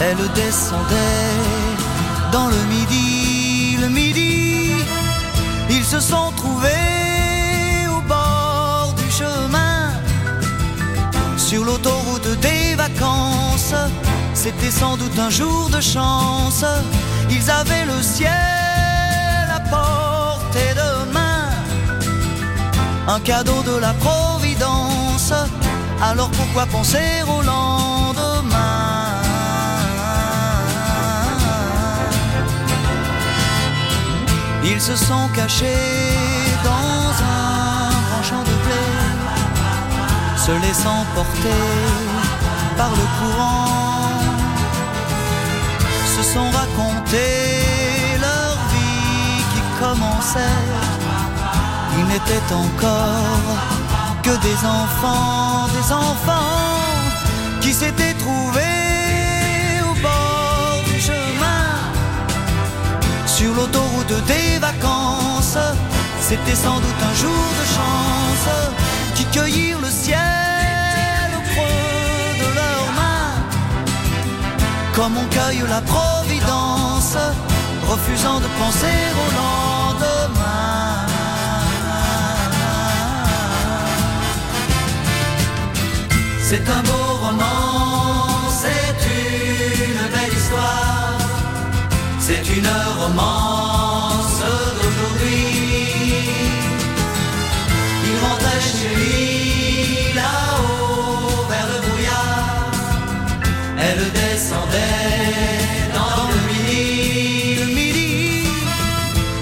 Elle descendait dans le midi, le midi. Ils se sont trouvés au bord du chemin, sur l'autoroute des vacances. C'était sans doute un jour de chance. Ils avaient le ciel à portée de main, un cadeau de la Providence. Alors pourquoi penser au lendemain? Ils se sont cachés dans un grand champ de blé, se laissant porter par le courant, se sont racontés leur vie qui commençait. Ils n'étaient encore que des enfants, des enfants qui s'étaient trouvés sur l'autoroute des vacances. C'était sans doute un jour de chance qui cueillirent le ciel au creux de leurs mains, comme on cueille la providence, refusant de penser au lendemain. C'est un beau roman, c'est une belle histoire. C'est une romance d'aujourd'hui. Il rentrait chez lui là-haut vers le brouillard. Elle descendait dans le midi. Le midi,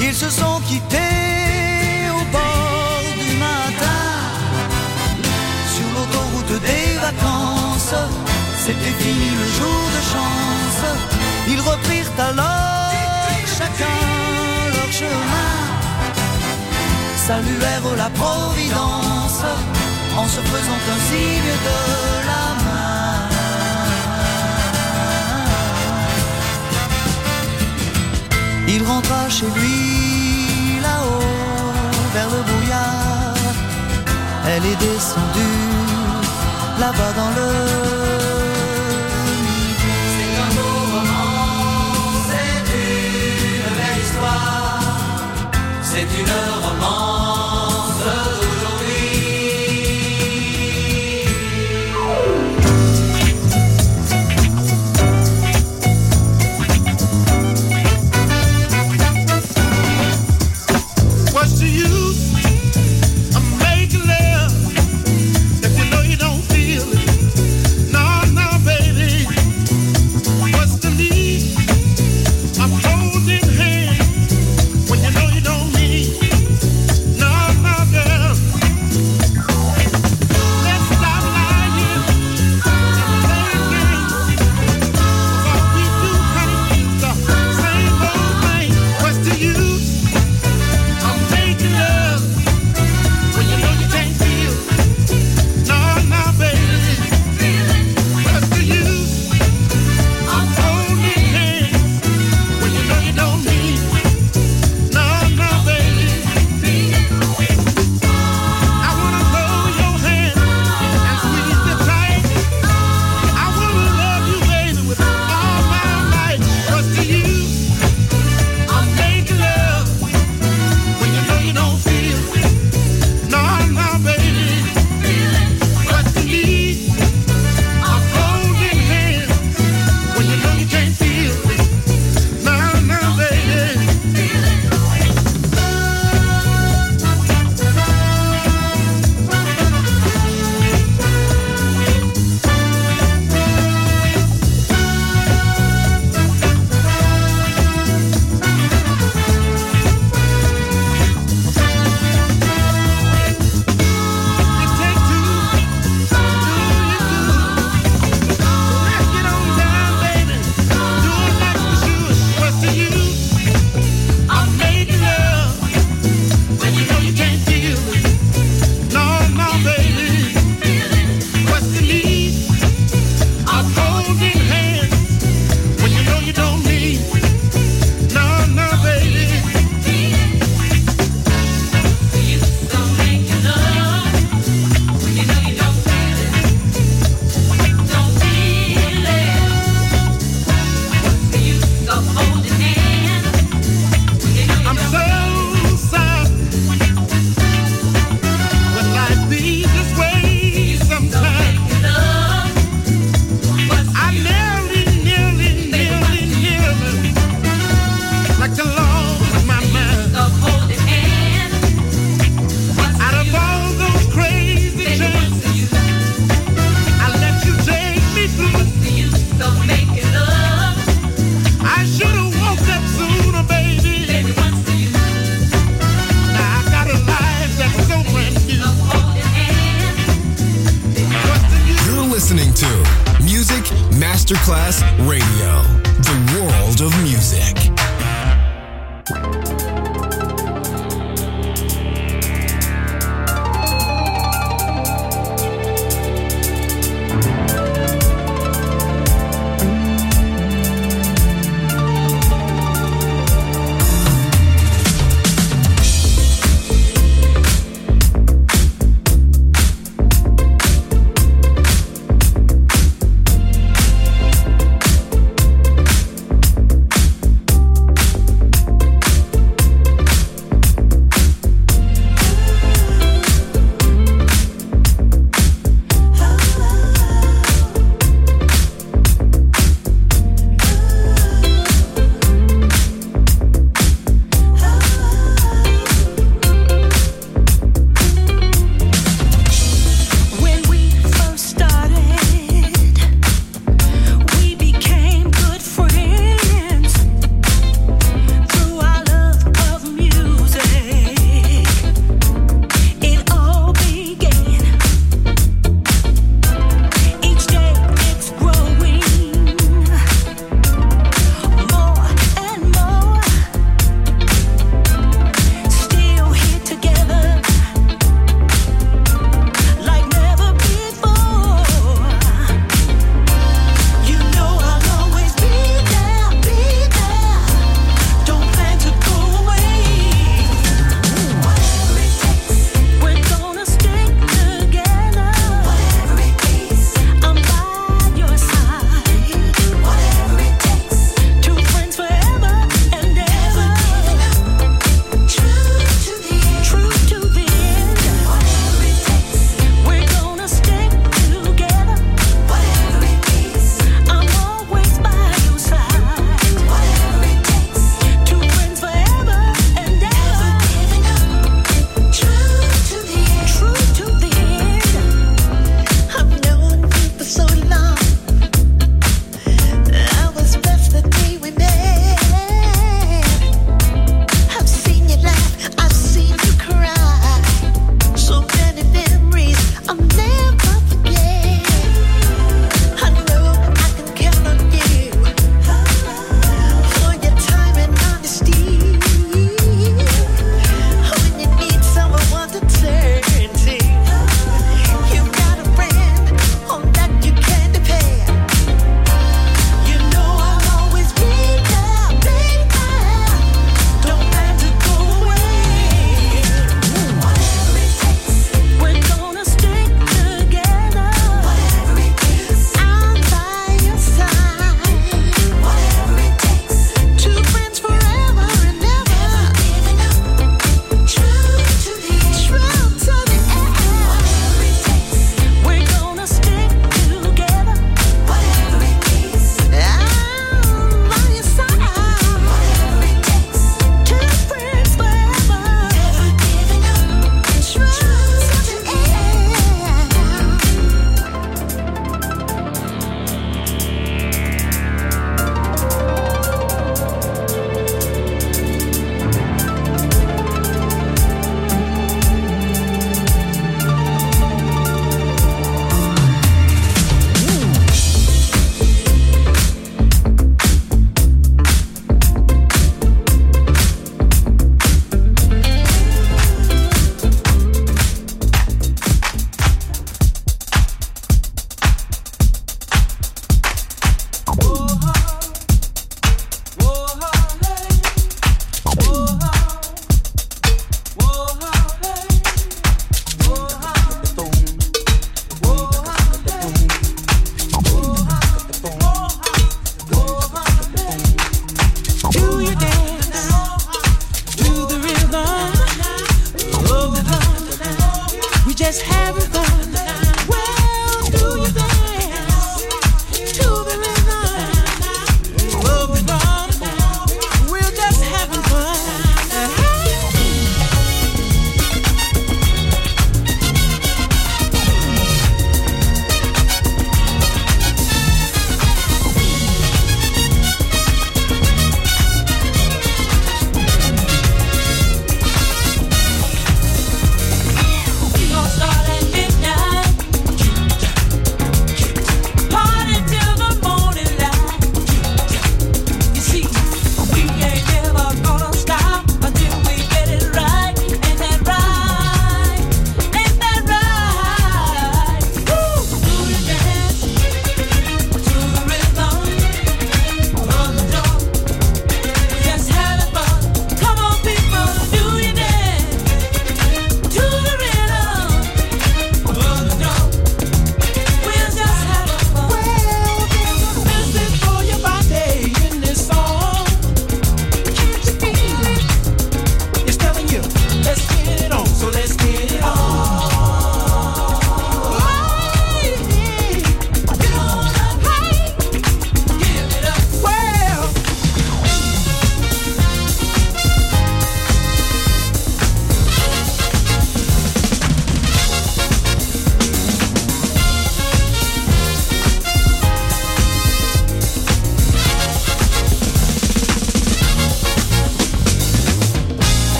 ils se sont quittés au bord du matin. Sur l'autoroute des vacances, c'était fini le jour de chance. Ils reprirent alors chemin, saluèrent la Providence en se faisant un signe de la main. Il rentra chez lui là-haut vers le brouillard. Elle est descendue là-bas dans le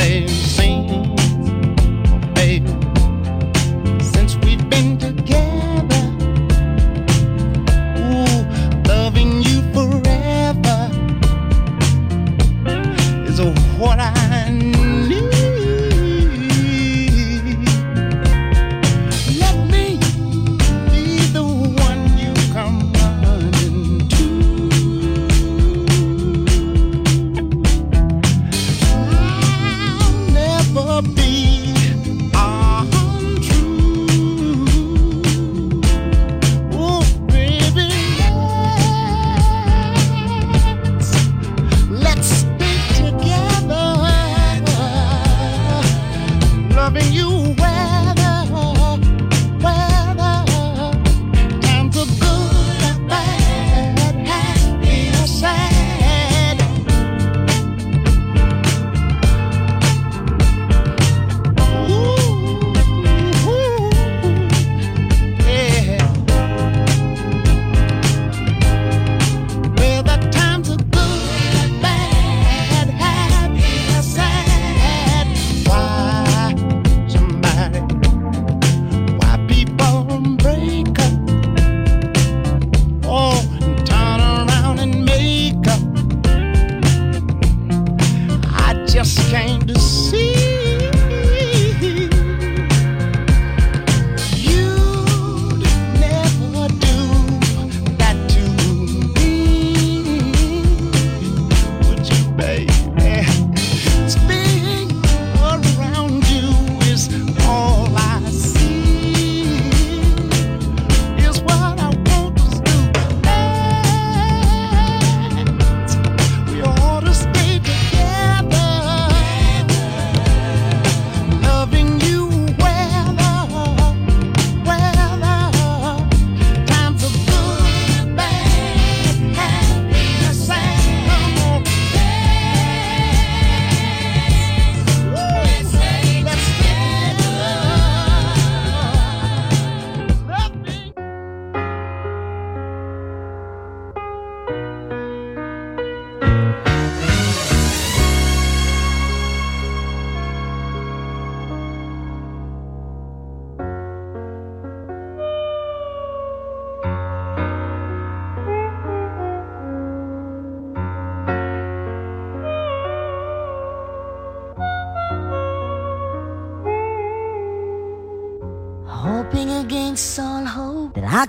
same sing.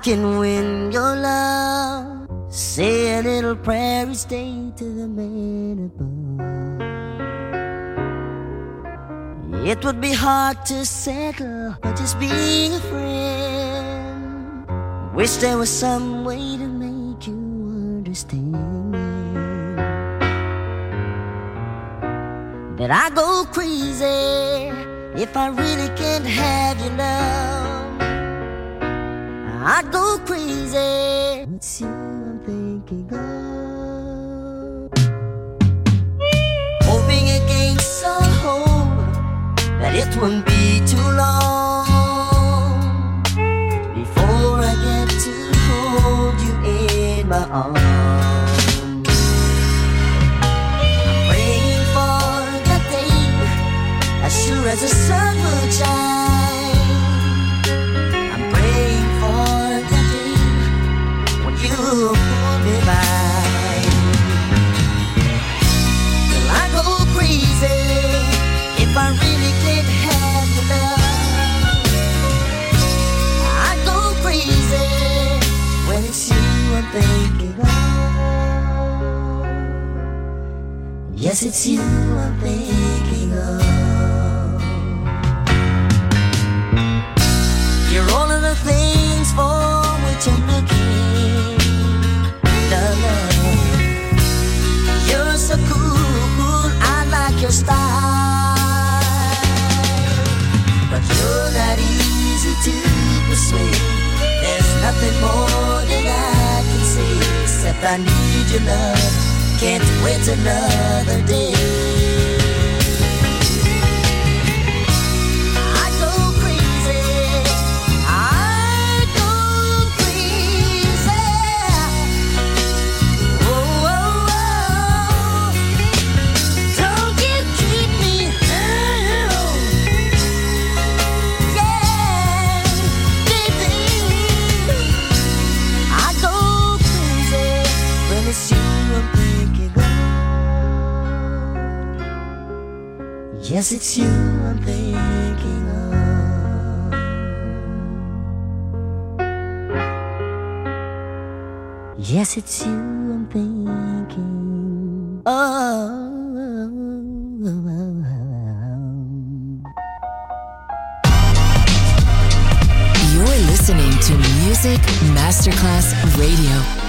Can win your love. Say a little prayer each day to the man above. It would be hard to settle by just being a friend. Wish there was some way to make you understand that I go crazy if I really can't have your love. I go crazy. It's you I'm thinking of. Hoping against all hope that it won't be too long before I get to hold you in my arms. I'm praying for that day, as sure as the sun will shine. Yes, it's you I'm thinking of. You're all of the things for which I'm looking. Love. You're so cool, I like your style. But you're not easy to persuade. There's nothing more that I can say except I need your love. Wait another day. Yes, it's you I'm thinking of. Yes, it's you I'm thinking of. You're listening to Music Masterclass Radio.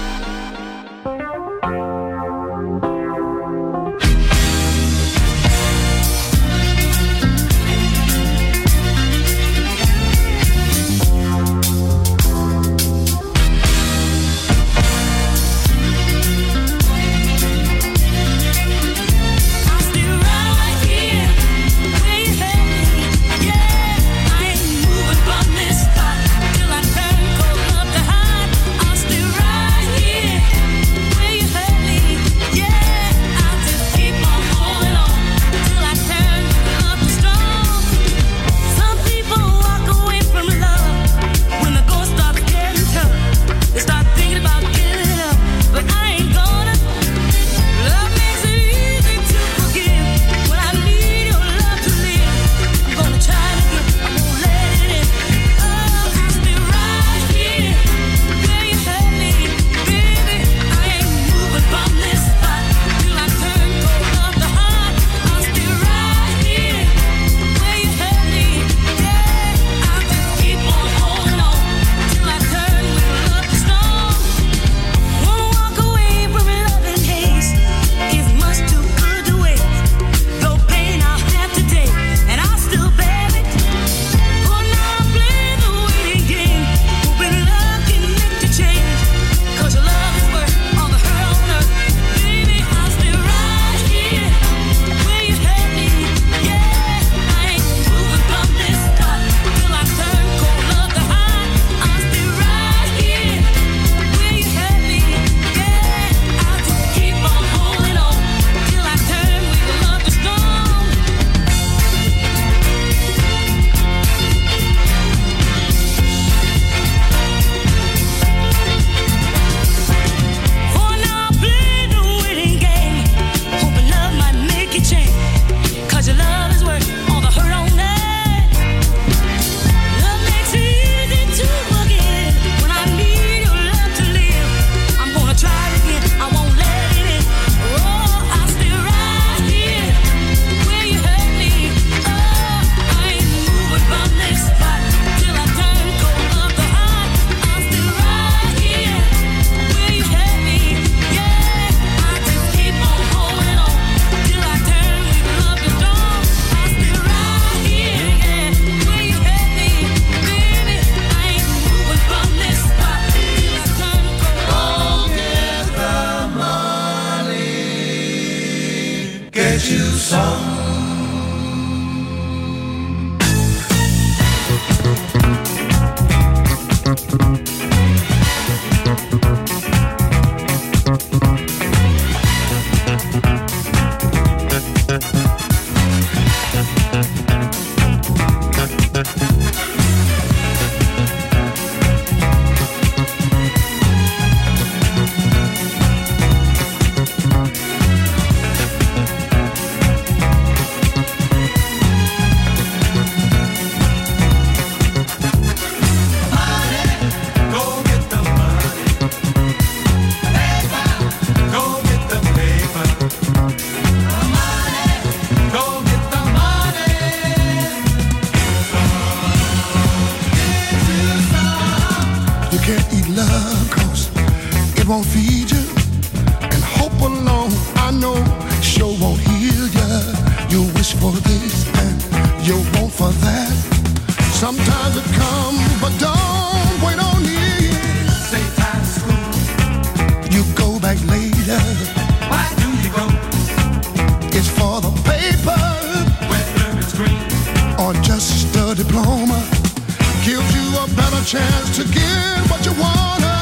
diploma. Gives you a better chance to get what you want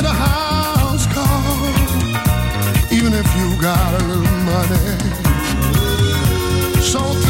hear the house call, even if you got a little money. So